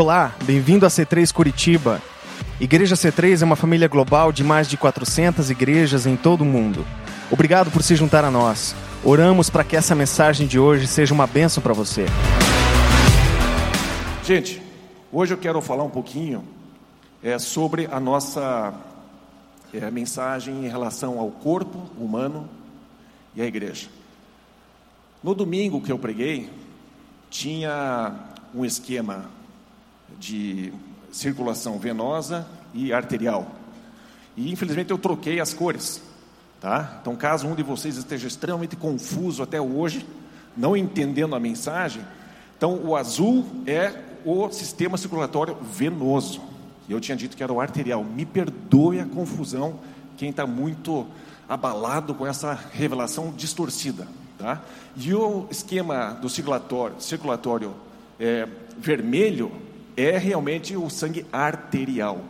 Olá, bem-vindo a C3 Curitiba. Igreja C3 é uma família global de mais de 400 igrejas em todo o mundo. Obrigado por se juntar a nós. Oramos para que essa mensagem de hoje seja uma bênção para você. Gente, hoje eu quero falar um pouquinho é, sobre a nossa é, mensagem em relação ao corpo humano e à igreja. No domingo que eu preguei, tinha um esquema de circulação venosa e arterial. E infelizmente eu troquei as cores, tá? Então, caso um de vocês esteja extremamente confuso até hoje, não entendendo a mensagem, então o azul é o sistema circulatório venoso. Eu tinha dito que era o arterial. Me perdoe a confusão, quem está muito abalado com essa revelação distorcida, tá? E o esquema do circulatório, circulatório é, vermelho é realmente o sangue arterial.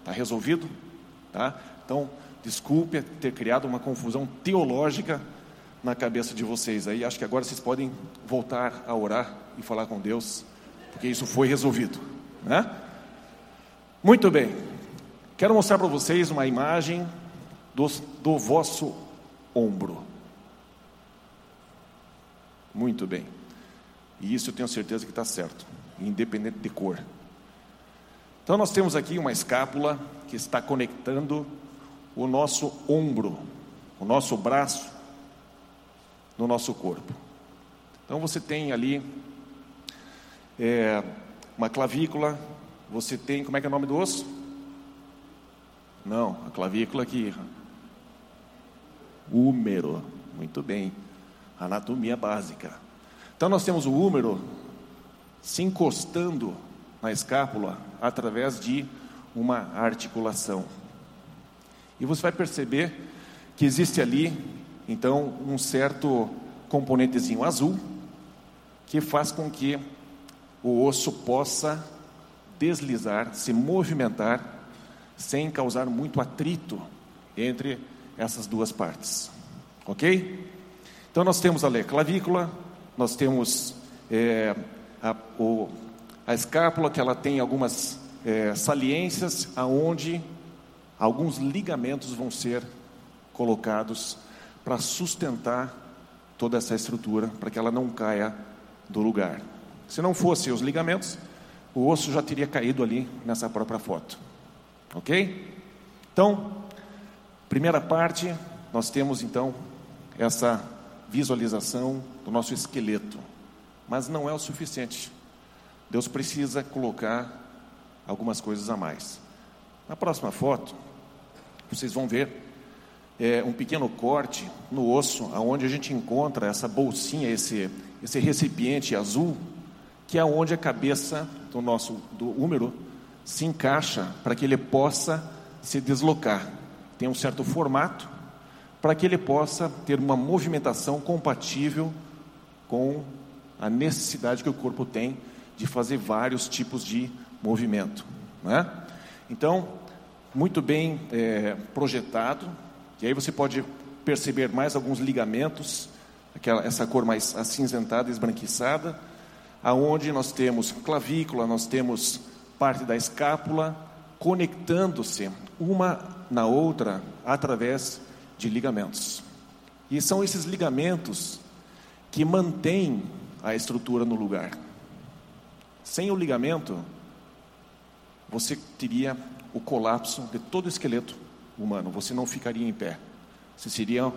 Está resolvido? Tá? Então, desculpe ter criado uma confusão teológica na cabeça de vocês aí. Acho que agora vocês podem voltar a orar e falar com Deus, porque isso foi resolvido. Né? Muito bem. Quero mostrar para vocês uma imagem do, do vosso ombro. Muito bem. E isso eu tenho certeza que está certo, independente de cor. Então nós temos aqui uma escápula que está conectando o nosso ombro, o nosso braço, no nosso corpo. Então você tem ali é, uma clavícula, você tem, como é que é o nome do osso? Não, a clavícula aqui. Húmero, muito bem. Anatomia básica. Então nós temos o húmero se encostando na escápula através de uma articulação. E você vai perceber que existe ali, então, um certo componentezinho azul que faz com que o osso possa deslizar, se movimentar, sem causar muito atrito entre essas duas partes. Ok? Então nós temos a clavícula, nós temos é, a, o, a escápula, que ela tem algumas é, saliências, aonde alguns ligamentos vão ser colocados para sustentar toda essa estrutura, para que ela não caia do lugar. Se não fossem os ligamentos, o osso já teria caído ali nessa própria foto. Ok? Então, primeira parte, nós temos então essa visualização do nosso esqueleto, mas não é o suficiente. Deus precisa colocar algumas coisas a mais. Na próxima foto, vocês vão ver é, um pequeno corte no osso, aonde a gente encontra essa bolsinha, esse, esse recipiente azul, que é onde a cabeça do nosso do húmero se encaixa para que ele possa se deslocar. Tem um certo formato para que ele possa ter uma movimentação compatível com a necessidade que o corpo tem de fazer vários tipos de movimento. Né? Então, muito bem é, projetado, e aí você pode perceber mais alguns ligamentos, aquela, essa cor mais acinzentada, esbranquiçada, aonde nós temos clavícula, nós temos parte da escápula, conectando-se uma na outra através de ligamentos. E são esses ligamentos que mantêm a estrutura no lugar. Sem o ligamento, você teria o colapso de todo o esqueleto humano, você não ficaria em pé. Você seria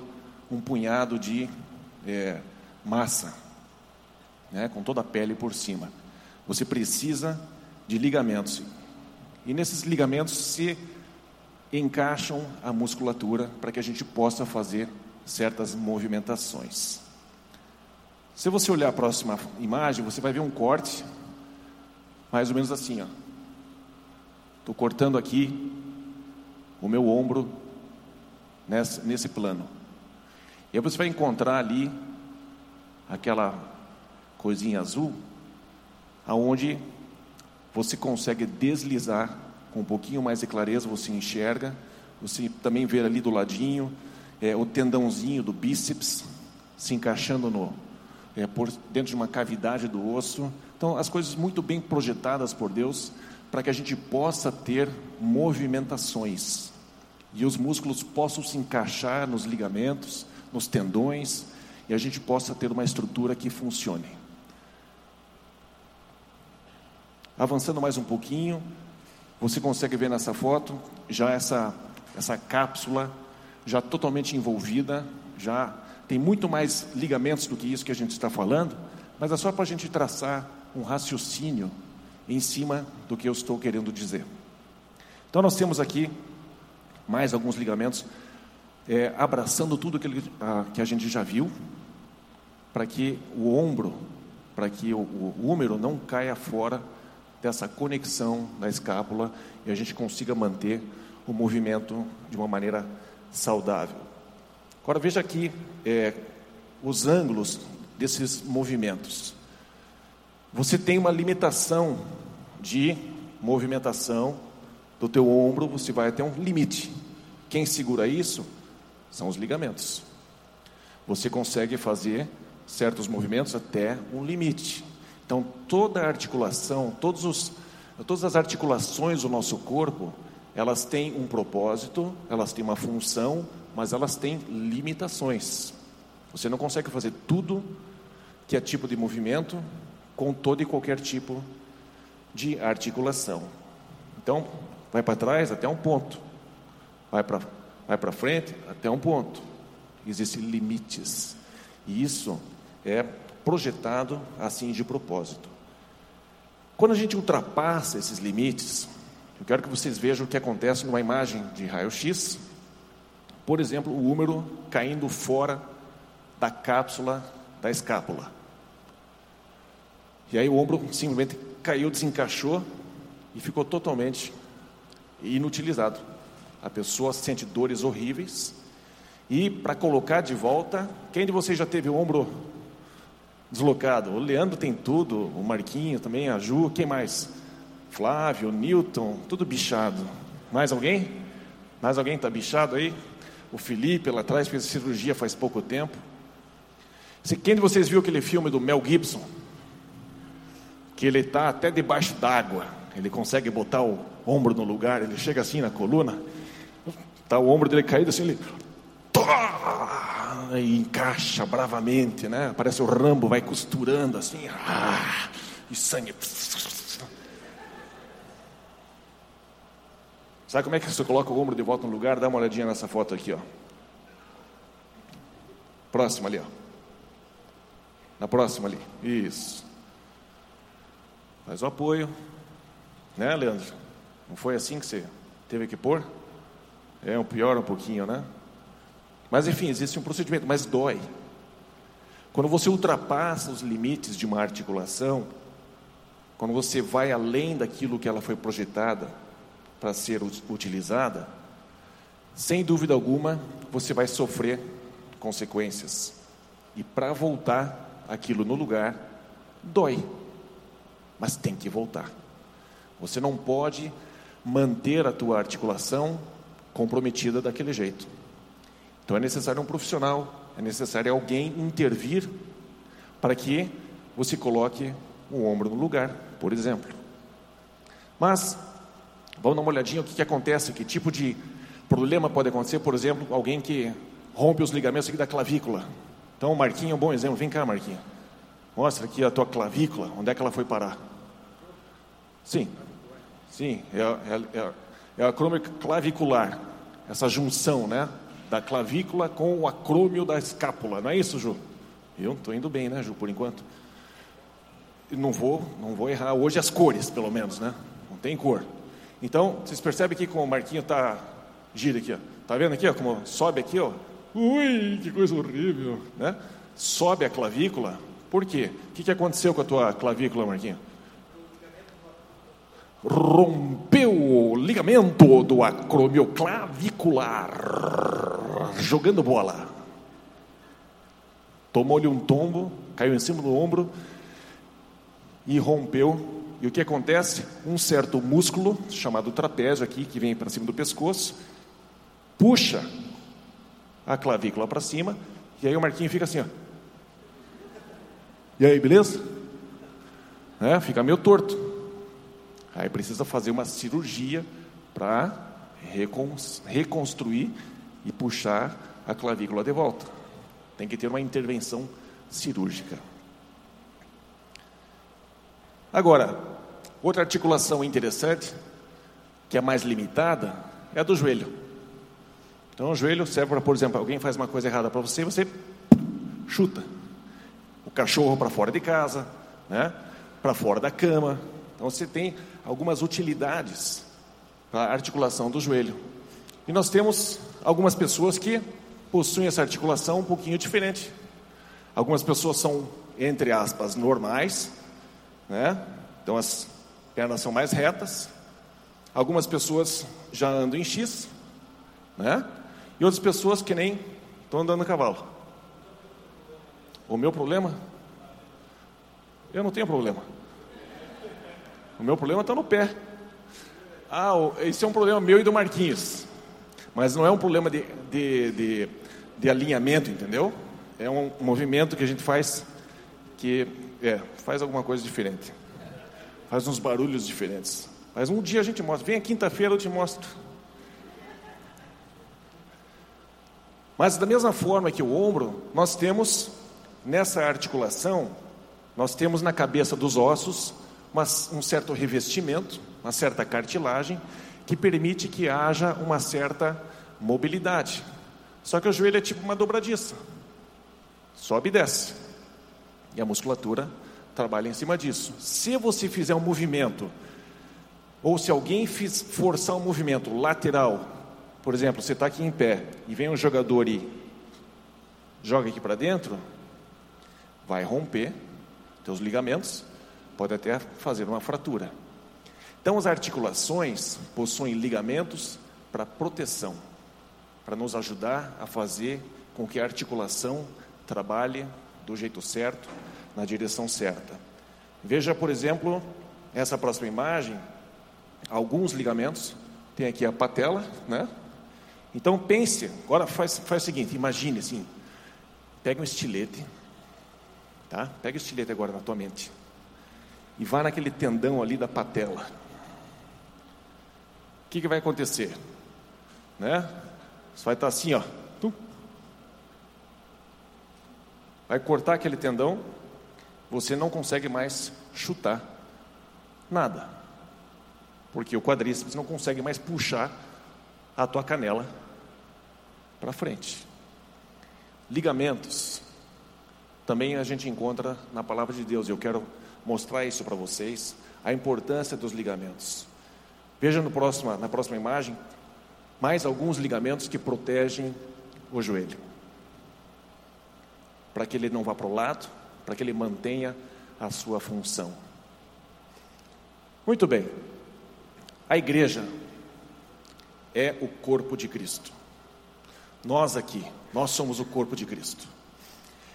um punhado de é, massa, né, com toda a pele por cima. Você precisa de ligamentos. E nesses ligamentos se encaixam a musculatura para que a gente possa fazer certas movimentações. Se você olhar a próxima imagem, você vai ver um corte, mais ou menos assim, ó. Estou cortando aqui o meu ombro nesse, plano. E aí você vai encontrar ali aquela coisinha azul, aonde você consegue deslizar com um pouquinho mais de clareza você enxerga. Você também vê ali do ladinho é, o tendãozinho do bíceps se encaixando no, é, por dentro de uma cavidade do osso. Então, as coisas muito bem projetadas por Deus para que a gente possa ter movimentações e os músculos possam se encaixar nos ligamentos, nos tendões e a gente possa ter uma estrutura que funcione. Avançando mais um pouquinho, você consegue ver nessa foto já essa, essa cápsula já totalmente envolvida, já tem muito mais ligamentos do que isso que a gente está falando, mas é só para a gente traçar um raciocínio em cima do que eu estou querendo dizer. Então nós temos aqui mais alguns ligamentos é, abraçando tudo que, a, que a gente já viu, para que o ombro, para que o, o não caia fora dessa conexão da escápula e a gente consiga manter o movimento de uma maneira saudável. Agora veja aqui é, os ângulos desses movimentos. Você tem uma limitação de movimentação do teu ombro, você vai até um limite. Quem segura isso são os ligamentos. Você consegue fazer certos movimentos até um limite. Então, toda a articulação, todos os, todas as articulações do nosso corpo, elas têm um propósito, elas têm uma função, mas elas têm limitações. Você não consegue fazer tudo que é tipo de movimento com todo e qualquer tipo de articulação. Então, vai para trás até um ponto, vai para vai para frente até um ponto. Existem limites. E isso é projetado assim de propósito. Quando a gente ultrapassa esses limites, eu quero que vocês vejam o que acontece numa imagem de raio-x. Por exemplo, o húmero caindo fora da cápsula da escápula. E aí o ombro simplesmente caiu, desencaixou e ficou totalmente inutilizado. A pessoa sente dores horríveis. E para colocar de volta, quem de vocês já teve o ombro deslocado. O Leandro tem tudo, o Marquinho também, a Ju, quem mais? Flávio, Newton, tudo bichado. Mais alguém? Mais alguém está bichado aí? O Felipe lá atrás fez cirurgia faz pouco tempo. Quem de vocês viu aquele filme do Mel Gibson? Que ele está até debaixo d'água. Ele consegue botar o ombro no lugar, ele chega assim na coluna, tá o ombro dele caído assim, ele e encaixa bravamente, né? Parece o Rambo, vai costurando assim, ah, e sangue. Sabe como é que você coloca o ombro de volta no lugar? Dá uma olhadinha nessa foto aqui, ó. Próxima ali, ó. Na próxima ali. Isso. Faz o apoio. Né, Leandro? Não foi assim que você teve que pôr? É um pior um pouquinho, né? Mas enfim, existe um procedimento, mas dói. Quando você ultrapassa os limites de uma articulação, quando você vai além daquilo que ela foi projetada para ser utilizada, sem dúvida alguma, você vai sofrer consequências. E para voltar aquilo no lugar, dói. Mas tem que voltar. Você não pode manter a tua articulação comprometida daquele jeito. Então é necessário um profissional, é necessário alguém intervir para que você coloque o ombro no lugar, por exemplo. Mas, vamos dar uma olhadinha o que, que acontece, que tipo de problema pode acontecer, por exemplo, alguém que rompe os ligamentos aqui da clavícula. Então, o Marquinho é um bom exemplo. Vem cá, Marquinho. Mostra aqui a tua clavícula, onde é que ela foi parar. Sim, sim, é, é, é, é a clavicular, essa junção, né? da clavícula com o acrômio da escápula. Não é isso, Ju? Eu estou indo bem, né, Ju, por enquanto. Não vou, não vou errar hoje as cores, pelo menos, né? Não tem cor. Então, vocês percebem aqui como o Marquinho está gira aqui, ó. Tá vendo aqui, ó, como sobe aqui, ó? Ui, que coisa horrível, né? Sobe a clavícula. Por quê? O que, que aconteceu com a tua clavícula, Marquinho? rompeu o ligamento do acrômio clavicular, jogando bola. Tomou-lhe um tombo, caiu em cima do ombro e rompeu. E o que acontece? Um certo músculo, chamado trapézio aqui, que vem para cima do pescoço, puxa a clavícula para cima, e aí o Marquinho fica assim, ó. E aí, beleza? É, fica meio torto. Aí precisa fazer uma cirurgia para reconstruir e puxar a clavícula de volta. Tem que ter uma intervenção cirúrgica. Agora, outra articulação interessante, que é mais limitada, é a do joelho. Então, o joelho serve para, por exemplo, alguém faz uma coisa errada para você, você chuta o cachorro para fora de casa, né? para fora da cama. Então, você tem algumas utilidades para a articulação do joelho. E nós temos algumas pessoas que possuem essa articulação um pouquinho diferente. Algumas pessoas são, entre aspas, normais, né? Então as pernas são mais retas. Algumas pessoas já andam em X, né? E outras pessoas que nem estão andando no cavalo. O meu problema? Eu não tenho problema. O meu problema está no pé. Ah, esse é um problema meu e do Marquinhos. Mas não é um problema de, de, de, de alinhamento, entendeu? É um movimento que a gente faz que é, faz alguma coisa diferente. Faz uns barulhos diferentes. Mas um dia a gente mostra. Vem quinta-feira eu te mostro. Mas da mesma forma que o ombro, nós temos nessa articulação, nós temos na cabeça dos ossos uma, um certo revestimento, uma certa cartilagem, que permite que haja uma certa mobilidade. Só que o joelho é tipo uma dobradiça, sobe e desce, e a musculatura trabalha em cima disso. Se você fizer um movimento, ou se alguém forçar um movimento lateral, por exemplo, você está aqui em pé e vem um jogador e joga aqui para dentro, vai romper teus ligamentos, pode até fazer uma fratura. Então, as articulações possuem ligamentos para proteção, para nos ajudar a fazer com que a articulação trabalhe do jeito certo, na direção certa. Veja, por exemplo, essa próxima imagem, alguns ligamentos, tem aqui a patela, né? Então pense, agora faz, faz o seguinte, imagine assim, pega um estilete, tá? Pega o estilete agora na tua mente e vá naquele tendão ali da patela. O que, que vai acontecer? Né? Você vai estar assim, ó. Vai cortar aquele tendão, você não consegue mais chutar nada. Porque o quadríceps não consegue mais puxar a tua canela para frente. Ligamentos. Também a gente encontra na palavra de Deus. Eu quero mostrar isso para vocês, a importância dos ligamentos. Veja no próximo, na próxima imagem mais alguns ligamentos que protegem o joelho. Para que ele não vá para o lado, para que ele mantenha a sua função. Muito bem. A igreja é o corpo de Cristo. Nós aqui, nós somos o corpo de Cristo.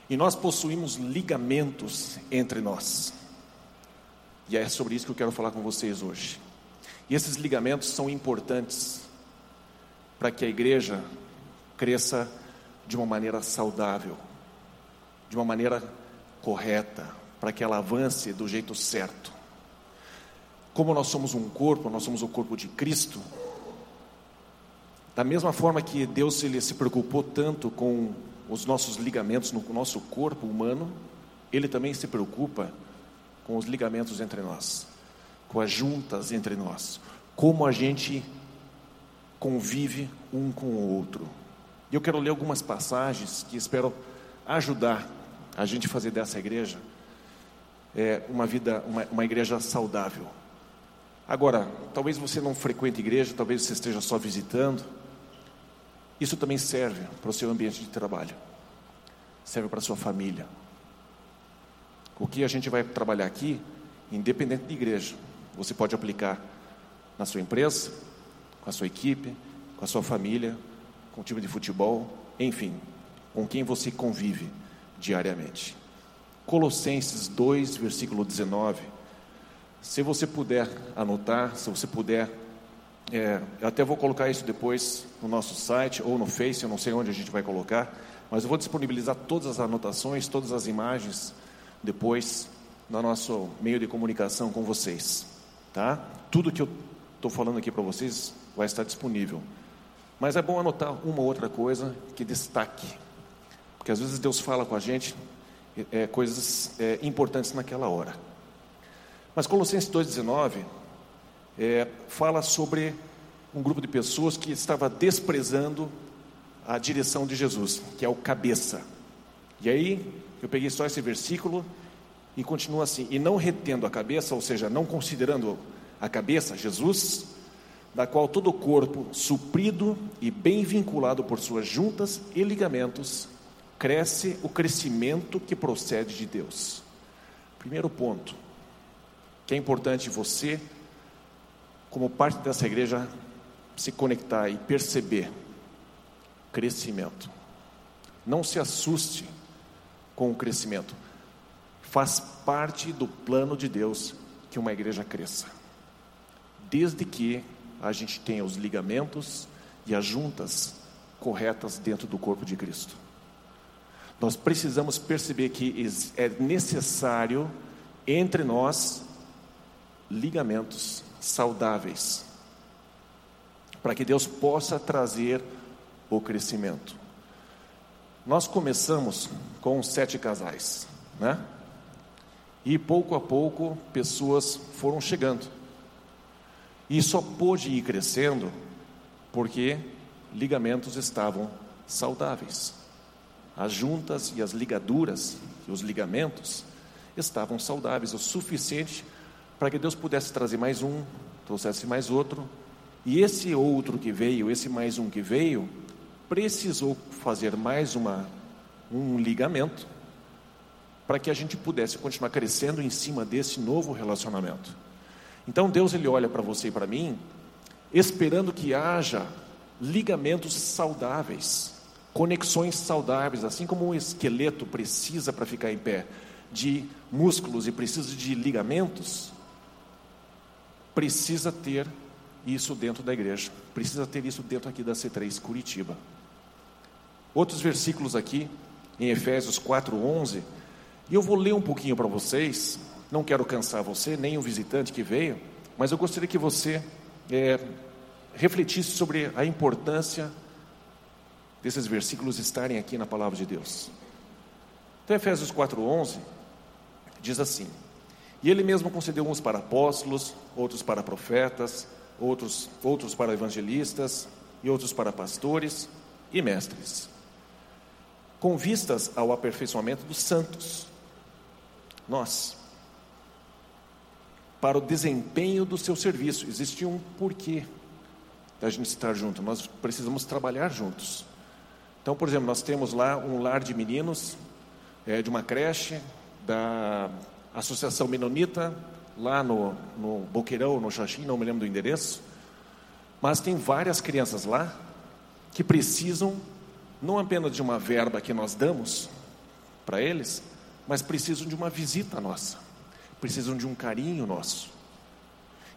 E nós possuímos ligamentos entre nós. E é sobre isso que eu quero falar com vocês hoje. E esses ligamentos são importantes para que a igreja cresça de uma maneira saudável, de uma maneira correta, para que ela avance do jeito certo. Como nós somos um corpo, nós somos o corpo de Cristo, da mesma forma que Deus ele se preocupou tanto com os nossos ligamentos no nosso corpo humano, Ele também se preocupa com os ligamentos entre nós, com as juntas entre nós, como a gente convive um com o outro. E eu quero ler algumas passagens que espero ajudar a gente fazer dessa igreja é, uma vida, uma, uma igreja saudável. Agora, talvez você não frequente igreja, talvez você esteja só visitando. Isso também serve para o seu ambiente de trabalho, serve para a sua família, o que a gente vai trabalhar aqui, independente de igreja, você pode aplicar na sua empresa, com a sua equipe, com a sua família, com o time de futebol, enfim, com quem você convive diariamente. Colossenses 2, versículo 19. Se você puder anotar, se você puder, é, eu até vou colocar isso depois no nosso site ou no Face, eu não sei onde a gente vai colocar, mas eu vou disponibilizar todas as anotações, todas as imagens depois no nosso meio de comunicação com vocês, tá? Tudo que eu estou falando aqui para vocês vai estar disponível. Mas é bom anotar uma ou outra coisa que destaque, porque às vezes Deus fala com a gente é, coisas é, importantes naquela hora. Mas Colossenses 2,19 é, fala sobre um grupo de pessoas que estava desprezando a direção de Jesus, que é o cabeça. E aí, eu peguei só esse versículo e continua assim: e não retendo a cabeça, ou seja, não considerando a cabeça, Jesus, da qual todo o corpo, suprido e bem vinculado por suas juntas e ligamentos, cresce o crescimento que procede de Deus. Primeiro ponto, que é importante você, como parte dessa igreja, se conectar e perceber crescimento. Não se assuste com o crescimento. Faz parte do plano de Deus que uma igreja cresça. Desde que a gente tenha os ligamentos e as juntas corretas dentro do corpo de Cristo. Nós precisamos perceber que é necessário entre nós ligamentos saudáveis para que Deus possa trazer o crescimento. Nós começamos com sete casais, né? E pouco a pouco pessoas foram chegando. E só pôde ir crescendo porque ligamentos estavam saudáveis. As juntas e as ligaduras e os ligamentos estavam saudáveis o suficiente para que Deus pudesse trazer mais um, trouxesse mais outro, e esse outro que veio, esse mais um que veio, precisou fazer mais uma, um ligamento para que a gente pudesse continuar crescendo em cima desse novo relacionamento. Então Deus ele olha para você e para mim, esperando que haja ligamentos saudáveis, conexões saudáveis, assim como um esqueleto precisa para ficar em pé de músculos e precisa de ligamentos, precisa ter isso dentro da igreja, precisa ter isso dentro aqui da C3 Curitiba. Outros versículos aqui, em Efésios 4:11, e eu vou ler um pouquinho para vocês. Não quero cansar você, nem o visitante que veio, mas eu gostaria que você é, refletisse sobre a importância desses versículos estarem aqui na palavra de Deus. Então, Efésios 4:11 diz assim: E ele mesmo concedeu uns para apóstolos, outros para profetas, outros, outros para evangelistas e outros para pastores e mestres, com vistas ao aperfeiçoamento dos santos. Nós, para o desempenho do seu serviço, existe um porquê da gente estar junto, nós precisamos trabalhar juntos. Então, por exemplo, nós temos lá um lar de meninos, é, de uma creche, da Associação Menonita, lá no, no Boqueirão, no Xaxim, não me lembro do endereço, mas tem várias crianças lá que precisam não apenas de uma verba que nós damos para eles, mas precisam de uma visita nossa, precisam de um carinho nosso.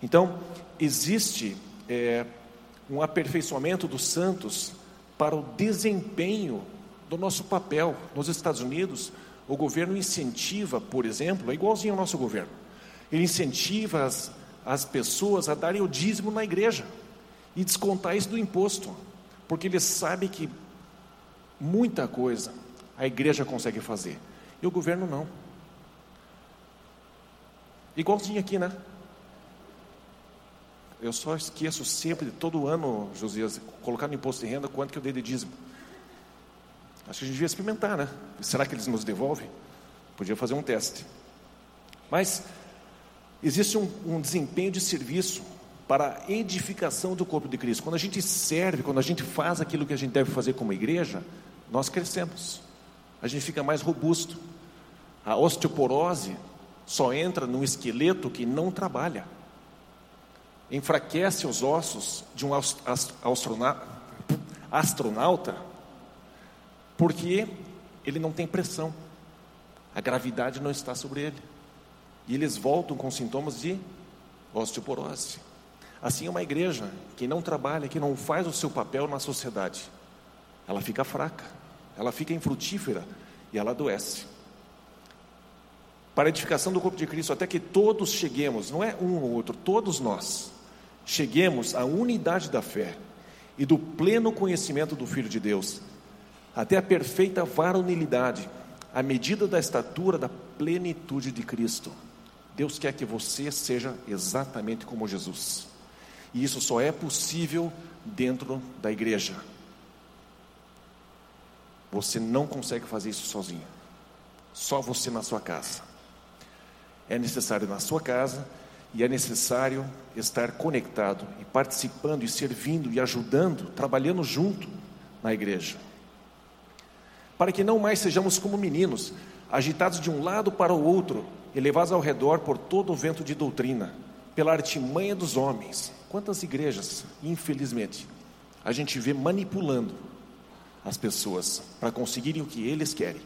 Então, existe é, um aperfeiçoamento dos santos para o desempenho do nosso papel. Nos Estados Unidos, o governo incentiva, por exemplo, é igualzinho ao nosso governo ele incentiva as, as pessoas a darem o dízimo na igreja e descontar isso do imposto, porque ele sabe que muita coisa a igreja consegue fazer e o governo não. Igualzinho aqui, né? Eu só esqueço sempre, todo ano, Josias, colocar no imposto de renda quanto que eu dei de dízimo. Acho que a gente devia experimentar, né? Será que eles nos devolvem? Podia fazer um teste. Mas Existe um, um desempenho de serviço para a edificação do corpo de Cristo. Quando a gente serve, quando a gente faz aquilo que a gente deve fazer como igreja, nós crescemos, a gente fica mais robusto. A osteoporose só entra num esqueleto que não trabalha, enfraquece os ossos de um astronauta, porque ele não tem pressão, a gravidade não está sobre ele. E eles voltam com sintomas de osteoporose. Assim é uma igreja que não trabalha, que não faz o seu papel na sociedade. Ela fica fraca, ela fica infrutífera e ela adoece. para a edificação do corpo de Cristo, até que todos cheguemos, não é um ou outro, todos nós, cheguemos à unidade da fé e do pleno conhecimento do Filho de Deus, até a perfeita varonilidade, à medida da estatura da plenitude de Cristo. Deus quer que você seja exatamente como Jesus. E isso só é possível dentro da igreja. Você não consegue fazer isso sozinho. Só você na sua casa. É necessário na sua casa e é necessário estar conectado e participando e servindo e ajudando, trabalhando junto na igreja. Para que não mais sejamos como meninos, agitados de um lado para o outro, e levados ao redor por todo o vento de doutrina, pela artimanha dos homens. Quantas igrejas, infelizmente, a gente vê manipulando as pessoas para conseguirem o que eles querem.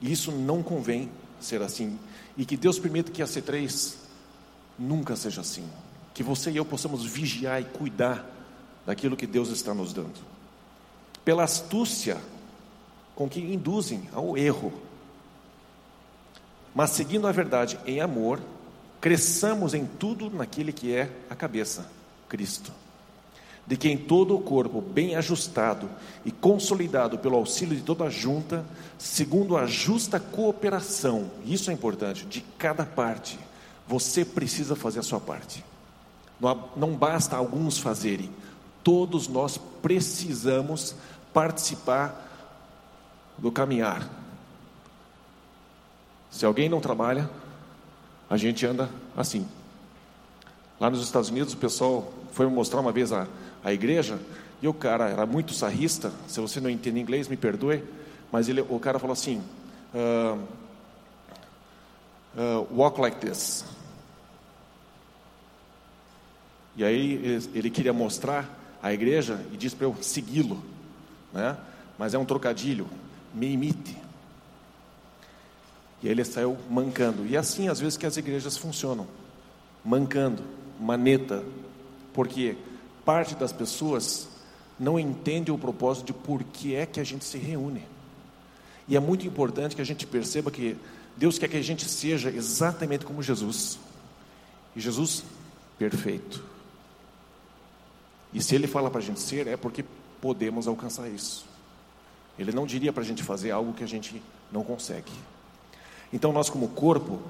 E isso não convém ser assim. E que Deus permita que a C3 nunca seja assim. Que você e eu possamos vigiar e cuidar daquilo que Deus está nos dando. Pela astúcia com que induzem ao erro. Mas seguindo a verdade em amor, cresçamos em tudo naquele que é a cabeça, Cristo. De quem todo o corpo, bem ajustado e consolidado pelo auxílio de toda a junta, segundo a justa cooperação, isso é importante, de cada parte, você precisa fazer a sua parte. Não basta alguns fazerem, todos nós precisamos participar do caminhar. Se alguém não trabalha, a gente anda assim. Lá nos Estados Unidos, o pessoal foi me mostrar uma vez a, a igreja e o cara era muito sarrista. Se você não entende inglês, me perdoe, mas ele, o cara falou assim: uh, uh, walk like this. E aí ele queria mostrar a igreja e disse para eu segui-lo, né? Mas é um trocadilho me imite. E ele saiu mancando. E assim, às vezes, que as igrejas funcionam mancando, maneta, porque parte das pessoas não entende o propósito de por que é que a gente se reúne. E é muito importante que a gente perceba que Deus quer que a gente seja exatamente como Jesus. E Jesus, perfeito. E se Ele fala para a gente ser, é porque podemos alcançar isso. Ele não diria para a gente fazer algo que a gente não consegue. Então, nós, como corpo,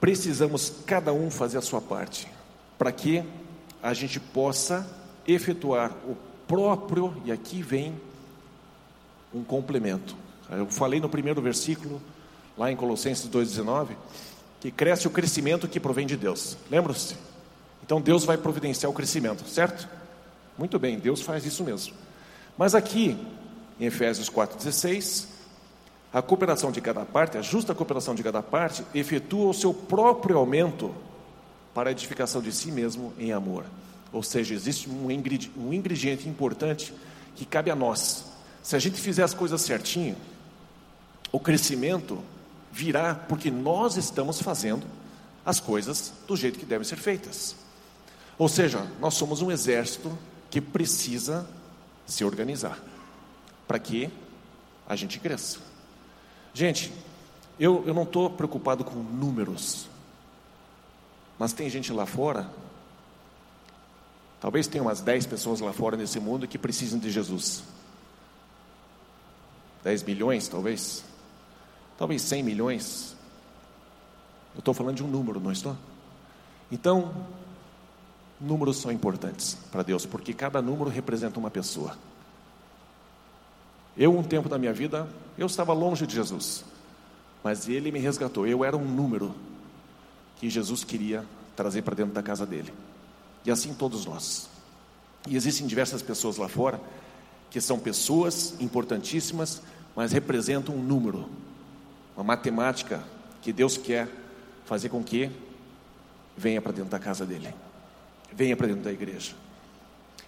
precisamos cada um fazer a sua parte, para que a gente possa efetuar o próprio, e aqui vem um complemento. Eu falei no primeiro versículo, lá em Colossenses 2,19, que cresce o crescimento que provém de Deus. Lembram-se? Então Deus vai providenciar o crescimento, certo? Muito bem, Deus faz isso mesmo. Mas aqui, em Efésios 4,16, a cooperação de cada parte, a justa cooperação de cada parte, efetua o seu próprio aumento para a edificação de si mesmo em amor. Ou seja, existe um ingrediente importante que cabe a nós. Se a gente fizer as coisas certinho, o crescimento virá porque nós estamos fazendo as coisas do jeito que devem ser feitas. Ou seja, nós somos um exército que precisa se organizar para que a gente cresça. Gente, eu, eu não estou preocupado com números, mas tem gente lá fora, talvez tenha umas 10 pessoas lá fora nesse mundo que precisam de Jesus. 10 milhões, talvez. Talvez 100 milhões. Eu estou falando de um número, não estou? Então, números são importantes para Deus, porque cada número representa uma pessoa. Eu, um tempo da minha vida, eu estava longe de Jesus, mas Ele me resgatou. Eu era um número que Jesus queria trazer para dentro da casa dele. E assim todos nós. E existem diversas pessoas lá fora que são pessoas importantíssimas, mas representam um número, uma matemática que Deus quer fazer com que venha para dentro da casa dele, venha para dentro da igreja.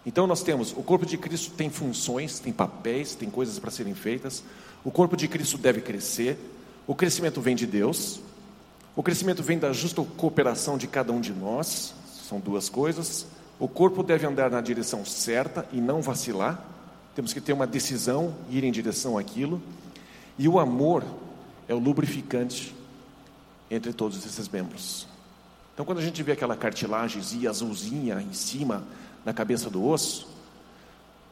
Então nós temos, o corpo de Cristo tem funções, tem papéis, tem coisas para serem feitas. O corpo de Cristo deve crescer. O crescimento vem de Deus. O crescimento vem da justa cooperação de cada um de nós. São duas coisas. O corpo deve andar na direção certa e não vacilar. Temos que ter uma decisão, ir em direção àquilo. E o amor é o lubrificante entre todos esses membros. Então, quando a gente vê aquela cartilagemzinha azulzinha em cima na cabeça do osso,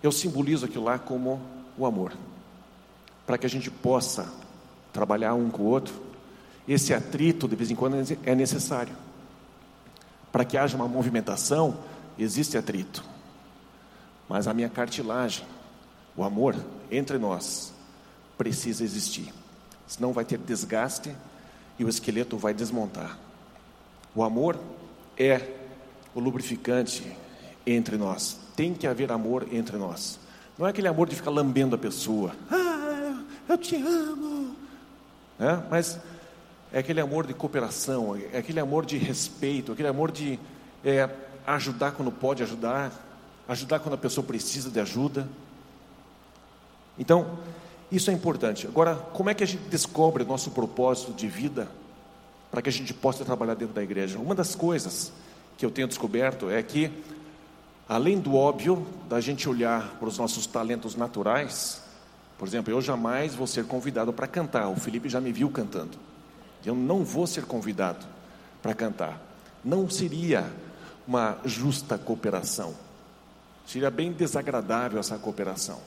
eu simbolizo aquilo lá como o amor, para que a gente possa trabalhar um com o outro. Esse atrito, de vez em quando, é necessário. Para que haja uma movimentação, existe atrito. Mas a minha cartilagem, o amor entre nós, precisa existir. Senão vai ter desgaste e o esqueleto vai desmontar. O amor é o lubrificante entre nós. Tem que haver amor entre nós. Não é aquele amor de ficar lambendo a pessoa. Ah, eu te amo. É? Mas é aquele amor de cooperação, é aquele amor de respeito, aquele amor de é, ajudar quando pode ajudar, ajudar quando a pessoa precisa de ajuda. Então, isso é importante. Agora, como é que a gente descobre o nosso propósito de vida para que a gente possa trabalhar dentro da igreja? Uma das coisas que eu tenho descoberto é que, além do óbvio da gente olhar para os nossos talentos naturais, por exemplo, eu jamais vou ser convidado para cantar. O Felipe já me viu cantando. Eu não vou ser convidado para cantar. Não seria uma justa cooperação. Seria bem desagradável essa cooperação.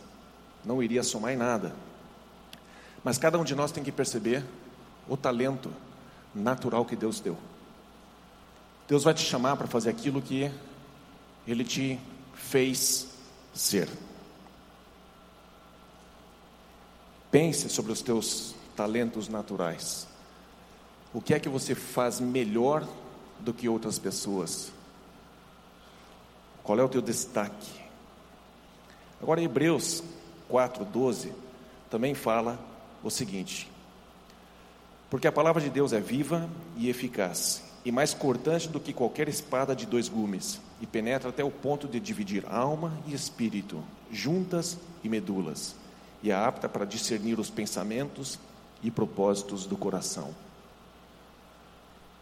Não iria somar em nada. Mas cada um de nós tem que perceber o talento natural que Deus deu. Deus vai te chamar para fazer aquilo que Ele te fez ser. Pense sobre os teus talentos naturais. O que é que você faz melhor do que outras pessoas? Qual é o teu destaque? Agora, Hebreus 4,12 também fala o seguinte: Porque a palavra de Deus é viva e eficaz, e mais cortante do que qualquer espada de dois gumes, e penetra até o ponto de dividir alma e espírito, juntas e medulas, e é apta para discernir os pensamentos e propósitos do coração.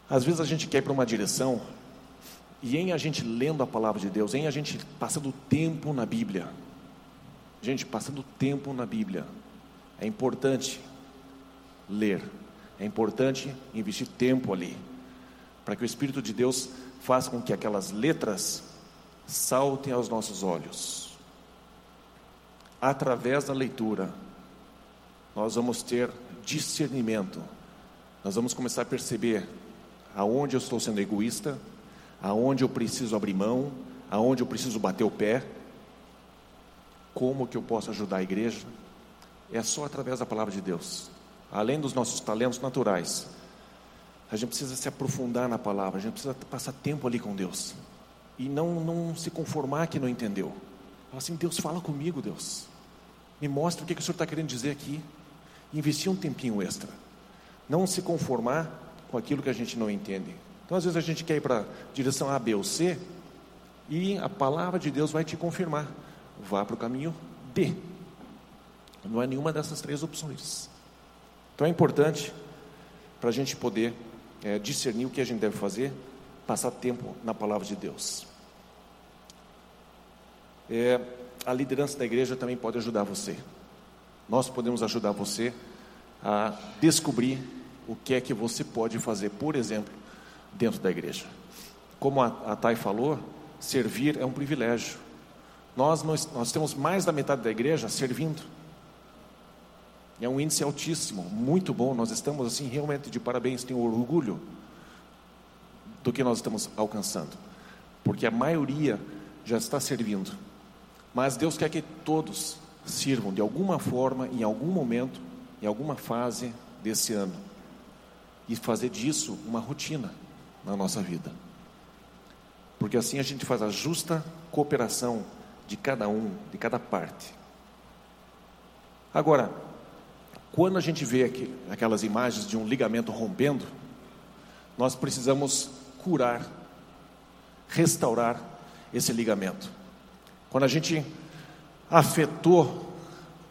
Às vezes a gente quer ir para uma direção, e em a gente lendo a palavra de Deus, em a gente passando tempo na Bíblia, gente, passando tempo na Bíblia, é importante ler, é importante investir tempo ali, para que o Espírito de Deus faça com que aquelas letras saltem aos nossos olhos. Através da leitura, nós vamos ter discernimento, nós vamos começar a perceber aonde eu estou sendo egoísta, aonde eu preciso abrir mão, aonde eu preciso bater o pé, como que eu posso ajudar a igreja, é só através da palavra de Deus. Além dos nossos talentos naturais, a gente precisa se aprofundar na palavra, a gente precisa passar tempo ali com Deus. E não, não se conformar que não entendeu. Fala assim, Deus fala comigo, Deus. Me mostra o que, que o Senhor está querendo dizer aqui. investir um tempinho extra. Não se conformar com aquilo que a gente não entende. Então, às vezes, a gente quer ir para a direção A, B ou C, e a palavra de Deus vai te confirmar. Vá para o caminho D. Não é nenhuma dessas três opções. Então é importante para a gente poder é, discernir o que a gente deve fazer, passar tempo na palavra de Deus. É, a liderança da igreja também pode ajudar você. Nós podemos ajudar você a descobrir o que é que você pode fazer, por exemplo, dentro da igreja. Como a, a Thay falou, servir é um privilégio. Nós, nós, nós temos mais da metade da igreja servindo. É um índice altíssimo, muito bom. Nós estamos assim realmente de parabéns, tenho orgulho do que nós estamos alcançando, porque a maioria já está servindo. Mas Deus quer que todos sirvam de alguma forma, em algum momento, em alguma fase desse ano, e fazer disso uma rotina na nossa vida, porque assim a gente faz a justa cooperação de cada um, de cada parte. Agora, quando a gente vê aqui, aquelas imagens de um ligamento rompendo, nós precisamos curar, restaurar esse ligamento. Quando a gente afetou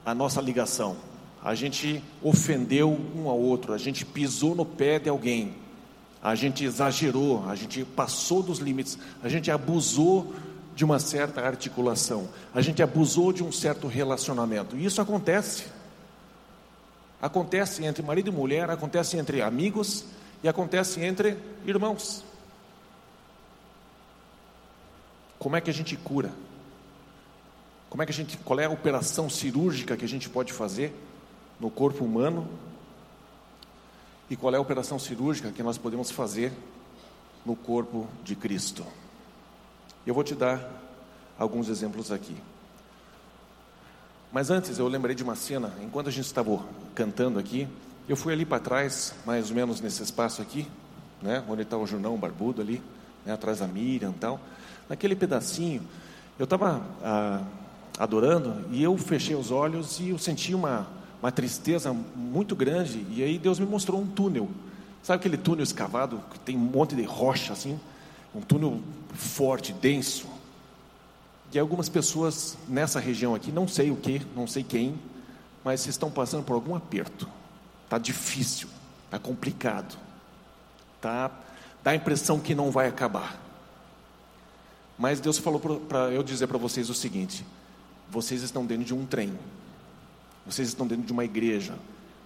a nossa ligação, a gente ofendeu um ao outro, a gente pisou no pé de alguém, a gente exagerou, a gente passou dos limites, a gente abusou de uma certa articulação, a gente abusou de um certo relacionamento. E isso acontece acontece entre marido e mulher, acontece entre amigos e acontece entre irmãos. Como é que a gente cura? Como é que a gente, qual é a operação cirúrgica que a gente pode fazer no corpo humano? E qual é a operação cirúrgica que nós podemos fazer no corpo de Cristo? Eu vou te dar alguns exemplos aqui. Mas antes eu lembrei de uma cena, enquanto a gente estava cantando aqui, eu fui ali para trás, mais ou menos nesse espaço aqui, né, onde está o Junão Barbudo ali, né, atrás da Miriam e tal. Naquele pedacinho, eu estava ah, adorando e eu fechei os olhos e eu senti uma, uma tristeza muito grande. E aí Deus me mostrou um túnel. Sabe aquele túnel escavado que tem um monte de rocha assim? Um túnel forte, denso. E algumas pessoas nessa região aqui, não sei o que, não sei quem, mas estão passando por algum aperto. Está difícil, está complicado, tá, dá a impressão que não vai acabar. Mas Deus falou para eu dizer para vocês o seguinte: vocês estão dentro de um trem, vocês estão dentro de uma igreja,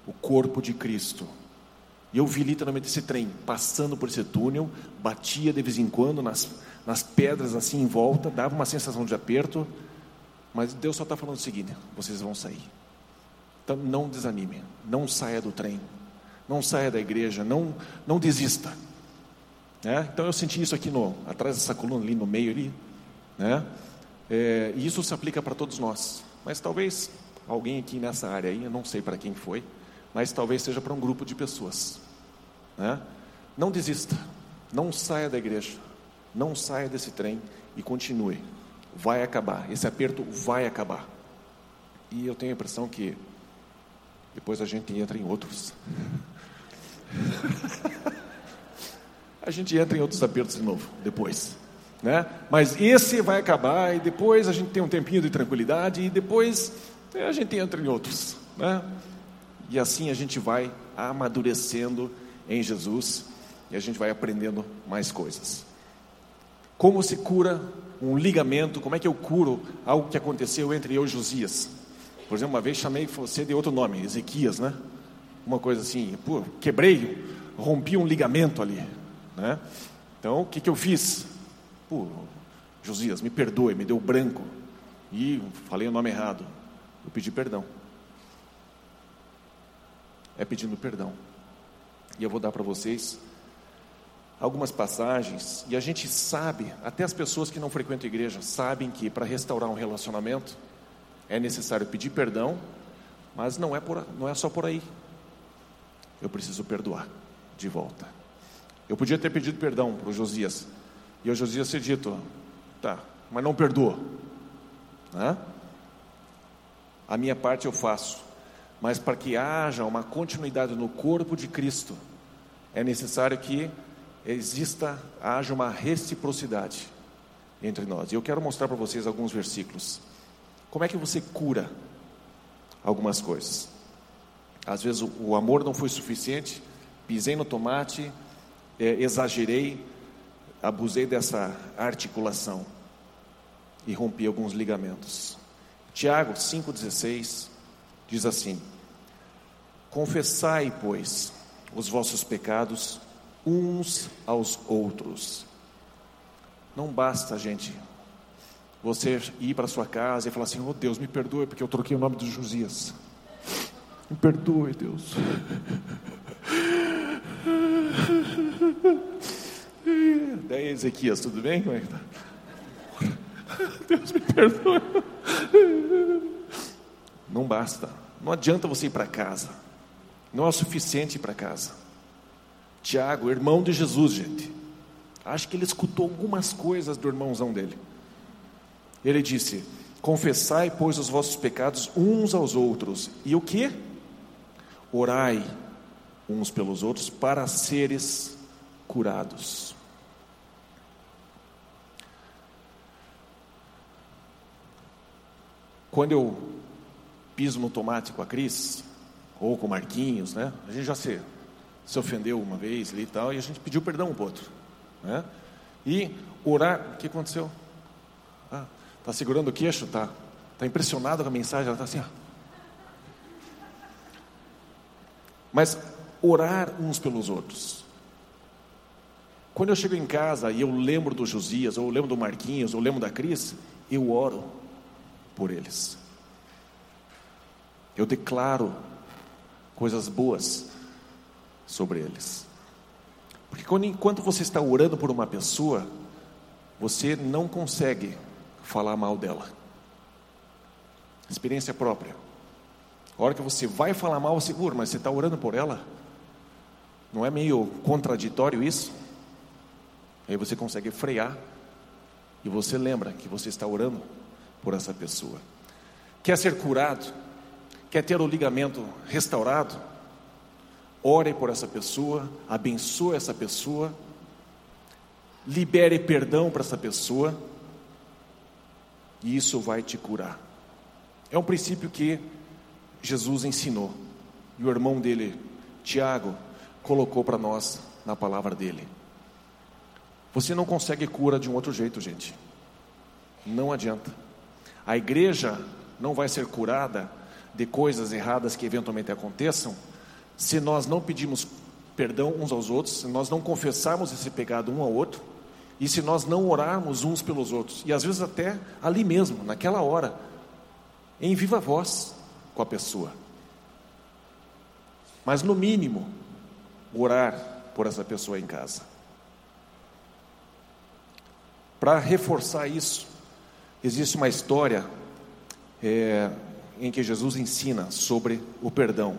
o corpo de Cristo. E eu vi literalmente esse trem passando por esse túnel, batia de vez em quando nas, nas pedras assim em volta, dava uma sensação de aperto, mas Deus só está falando o seguinte: vocês vão sair. Então não desanime, não saia do trem, não saia da igreja, não, não desista. Né? Então eu senti isso aqui no, atrás dessa coluna ali no meio ali, né? É, e isso se aplica para todos nós. Mas talvez alguém aqui nessa área aí, eu não sei para quem foi, mas talvez seja para um grupo de pessoas. Né? Não desista, não saia da igreja, não saia desse trem e continue. Vai acabar, esse aperto vai acabar. E eu tenho a impressão que depois a gente entra em outros. a gente entra em outros apertos de novo, depois. Né? Mas esse vai acabar e depois a gente tem um tempinho de tranquilidade e depois a gente entra em outros. Né? E assim a gente vai amadurecendo em Jesus e a gente vai aprendendo mais coisas. Como se cura um ligamento? Como é que eu curo algo que aconteceu entre eu e Josias? Por exemplo, uma vez chamei você de outro nome, Ezequias, né? Uma coisa assim, pô, quebrei, rompi um ligamento ali, né? Então, o que, que eu fiz? Pô, Josias, me perdoe, me deu branco. E falei o nome errado. Eu pedi perdão. É pedindo perdão. E eu vou dar para vocês algumas passagens, e a gente sabe, até as pessoas que não frequentam igreja sabem que para restaurar um relacionamento é necessário pedir perdão, mas não é, por, não é só por aí. Eu preciso perdoar de volta. Eu podia ter pedido perdão para o Josias, e o Josias ter dito, tá, mas não perdoa. Né? A minha parte eu faço, mas para que haja uma continuidade no corpo de Cristo, é necessário que exista, haja uma reciprocidade entre nós. E eu quero mostrar para vocês alguns versículos. Como é que você cura algumas coisas? Às vezes o, o amor não foi suficiente, pisei no tomate, é, exagerei, abusei dessa articulação e rompi alguns ligamentos. Tiago 5,16 diz assim: Confessai, pois, os vossos pecados uns aos outros. Não basta, gente, você ir para sua casa e falar assim: Oh Deus, me perdoe porque eu troquei o nome de Josias. Me perdoe, Deus. Daí Ezequias, tudo bem? Como é que tá? Deus me perdoe. Não basta. Não adianta você ir para casa. Não é o suficiente ir para casa. Tiago, irmão de Jesus, gente. Acho que ele escutou algumas coisas do irmãozão dele. Ele disse: Confessai, pois, os vossos pecados uns aos outros. E o que? Orai uns pelos outros para seres curados. Quando eu piso no tomate com a Cris, ou com o Marquinhos, né? A gente já se, se ofendeu uma vez ali e tal, e a gente pediu perdão um para outro. Né? E orar, o que aconteceu? Ah, tá segurando o queixo, tá? Tá impressionado com a mensagem, ela tá assim, ó. Mas orar uns pelos outros. Quando eu chego em casa e eu lembro do Josias, ou lembro do Marquinhos, ou lembro da Cris, eu oro por eles. Eu declaro coisas boas sobre eles. Porque quando, enquanto você está orando por uma pessoa, você não consegue falar mal dela. Experiência própria. A hora que você vai falar mal, você, mas você está orando por ela? Não é meio contraditório isso? Aí você consegue frear e você lembra que você está orando por essa pessoa. Quer ser curado? Quer ter o ligamento restaurado? Ore por essa pessoa, abençoe essa pessoa, libere perdão para essa pessoa, e isso vai te curar. É um princípio que Jesus ensinou, e o irmão dele, Tiago, colocou para nós na palavra dele. Você não consegue cura de um outro jeito, gente. Não adianta. A igreja não vai ser curada de coisas erradas que eventualmente aconteçam se nós não pedimos perdão uns aos outros, se nós não confessarmos esse pecado um ao outro e se nós não orarmos uns pelos outros. E às vezes até ali mesmo, naquela hora, em viva voz com a pessoa. Mas no mínimo, orar por essa pessoa em casa. Para reforçar isso, existe uma história é, em que Jesus ensina sobre o perdão.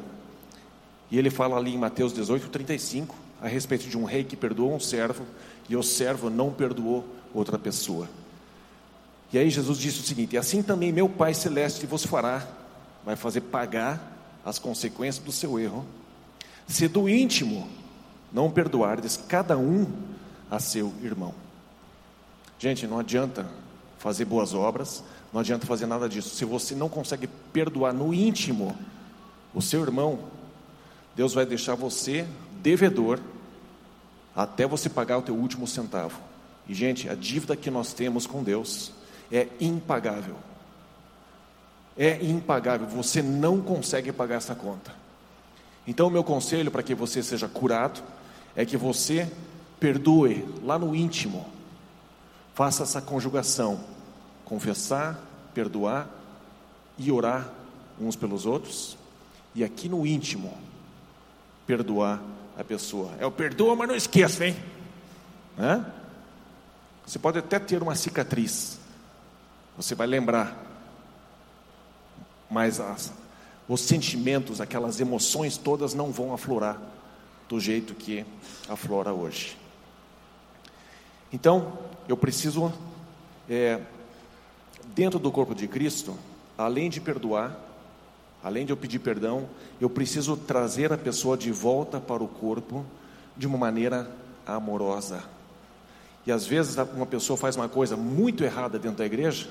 E ele fala ali em Mateus 18, 35, a respeito de um rei que perdoou um servo e o servo não perdoou outra pessoa. E aí Jesus disse o seguinte: Assim também meu Pai Celeste vos fará, vai fazer pagar as consequências do seu erro, se do íntimo não perdoardes cada um a seu irmão. Gente, não adianta fazer boas obras, não adianta fazer nada disso. Se você não consegue perdoar no íntimo o seu irmão, Deus vai deixar você devedor até você pagar o teu último centavo. E gente, a dívida que nós temos com Deus é impagável. É impagável, você não consegue pagar essa conta. Então, o meu conselho para que você seja curado é que você perdoe lá no íntimo Faça essa conjugação: confessar, perdoar e orar uns pelos outros. E aqui no íntimo, perdoar a pessoa. É o perdoa, mas não esqueça, hein? Hã? Você pode até ter uma cicatriz, você vai lembrar, mas as, os sentimentos, aquelas emoções todas não vão aflorar do jeito que aflora hoje. Então, eu preciso, é, dentro do corpo de Cristo, além de perdoar, além de eu pedir perdão, eu preciso trazer a pessoa de volta para o corpo de uma maneira amorosa. E às vezes uma pessoa faz uma coisa muito errada dentro da igreja,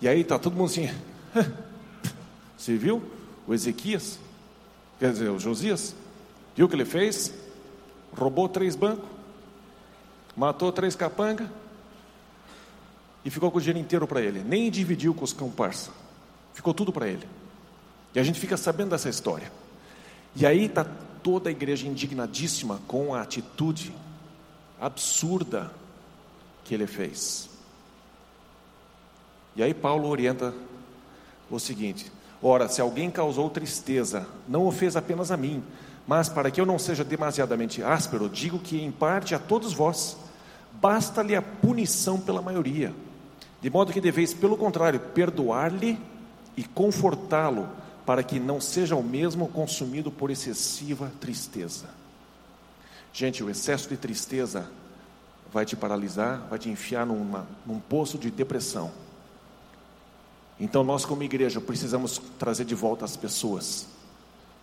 e aí está todo mundo assim, você viu? O Ezequias, quer dizer, o Josias, viu o que ele fez? Roubou três bancos, matou três capangas, e ficou com o dinheiro inteiro para ele, nem dividiu com os comparsa, ficou tudo para ele. E a gente fica sabendo dessa história. E aí está toda a igreja indignadíssima com a atitude absurda que ele fez. E aí Paulo orienta o seguinte: Ora, se alguém causou tristeza, não o fez apenas a mim, mas para que eu não seja demasiadamente áspero, digo que em parte a todos vós, basta-lhe a punição pela maioria de modo que deveis, pelo contrário, perdoar-lhe e confortá-lo, para que não seja o mesmo consumido por excessiva tristeza. Gente, o excesso de tristeza vai te paralisar, vai te enfiar numa, num poço de depressão. Então, nós, como igreja, precisamos trazer de volta as pessoas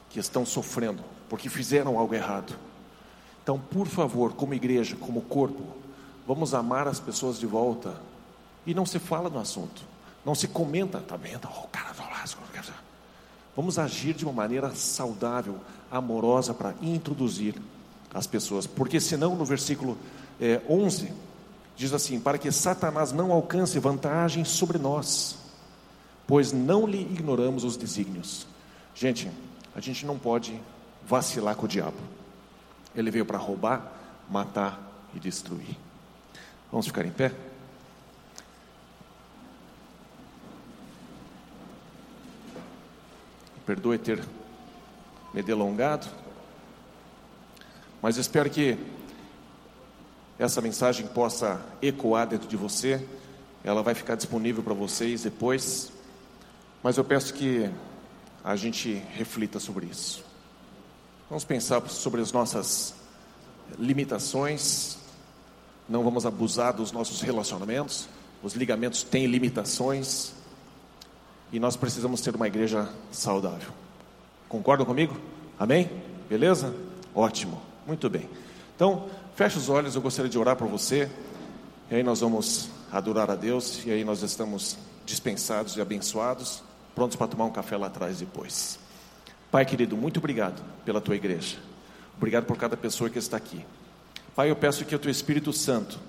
que estão sofrendo porque fizeram algo errado. Então, por favor, como igreja, como corpo, vamos amar as pessoas de volta e não se fala no assunto, não se comenta, tá vendo? Oh, cara, Vamos agir de uma maneira saudável, amorosa para introduzir as pessoas, porque senão no versículo é, 11 diz assim: para que Satanás não alcance vantagem sobre nós, pois não lhe ignoramos os desígnios. Gente, a gente não pode vacilar com o diabo. Ele veio para roubar, matar e destruir. Vamos ficar em pé? Perdoe ter me delongado, mas espero que essa mensagem possa ecoar dentro de você. Ela vai ficar disponível para vocês depois, mas eu peço que a gente reflita sobre isso. Vamos pensar sobre as nossas limitações, não vamos abusar dos nossos relacionamentos, os ligamentos têm limitações e nós precisamos ter uma igreja saudável. Concordam comigo? Amém? Beleza? Ótimo, muito bem. Então, feche os olhos, eu gostaria de orar por você, e aí nós vamos adorar a Deus, e aí nós estamos dispensados e abençoados, prontos para tomar um café lá atrás depois. Pai querido, muito obrigado pela tua igreja. Obrigado por cada pessoa que está aqui. Pai, eu peço que o teu Espírito Santo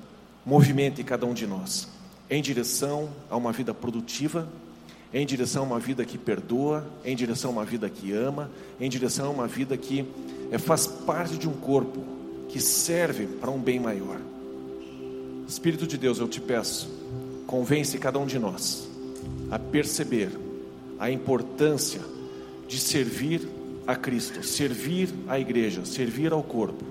movimente cada um de nós em direção a uma vida produtiva, em direção a uma vida que perdoa, em direção a uma vida que ama, em direção a uma vida que é, faz parte de um corpo que serve para um bem maior. Espírito de Deus, eu te peço, convence cada um de nós a perceber a importância de servir a Cristo, servir à igreja, servir ao corpo,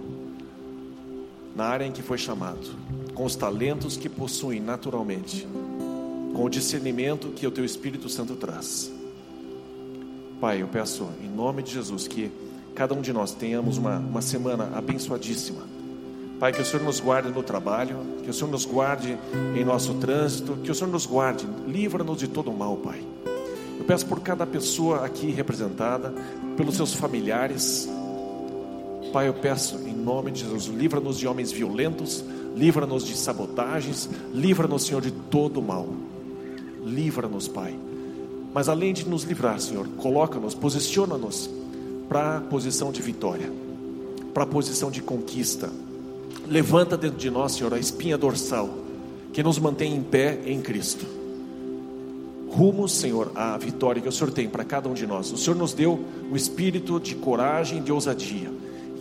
na área em que foi chamado, com os talentos que possui naturalmente, com o discernimento que o teu Espírito Santo traz. Pai, eu peço em nome de Jesus que cada um de nós tenhamos uma, uma semana abençoadíssima. Pai, que o Senhor nos guarde no trabalho, que o Senhor nos guarde em nosso trânsito, que o Senhor nos guarde, livra-nos de todo mal, Pai. Eu peço por cada pessoa aqui representada, pelos seus familiares. Pai, eu peço em nome de Jesus, livra-nos de homens violentos, livra-nos de sabotagens, livra-nos, Senhor, de todo mal. Livra-nos, Pai. Mas além de nos livrar, Senhor, coloca-nos, posiciona-nos para a posição de vitória, para a posição de conquista. Levanta dentro de nós, Senhor, a espinha dorsal que nos mantém em pé em Cristo rumo, Senhor, à vitória que o Senhor tem para cada um de nós. O Senhor nos deu o espírito de coragem, de ousadia,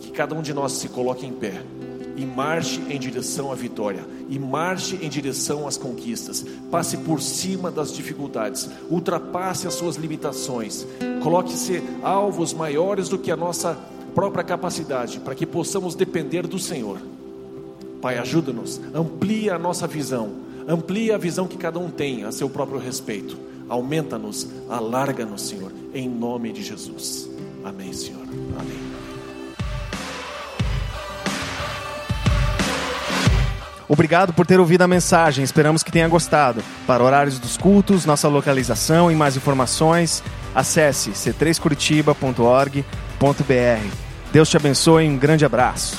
que cada um de nós se coloque em pé e marche em direção à vitória, e marche em direção às conquistas, passe por cima das dificuldades, ultrapasse as suas limitações, coloque-se alvos maiores do que a nossa própria capacidade, para que possamos depender do Senhor. Pai, ajuda-nos, amplia a nossa visão, amplia a visão que cada um tem a seu próprio respeito, aumenta-nos, alarga-nos, Senhor, em nome de Jesus. Amém, Senhor. Amém. Obrigado por ter ouvido a mensagem, esperamos que tenha gostado. Para horários dos cultos, nossa localização e mais informações, acesse c3curitiba.org.br. Deus te abençoe e um grande abraço.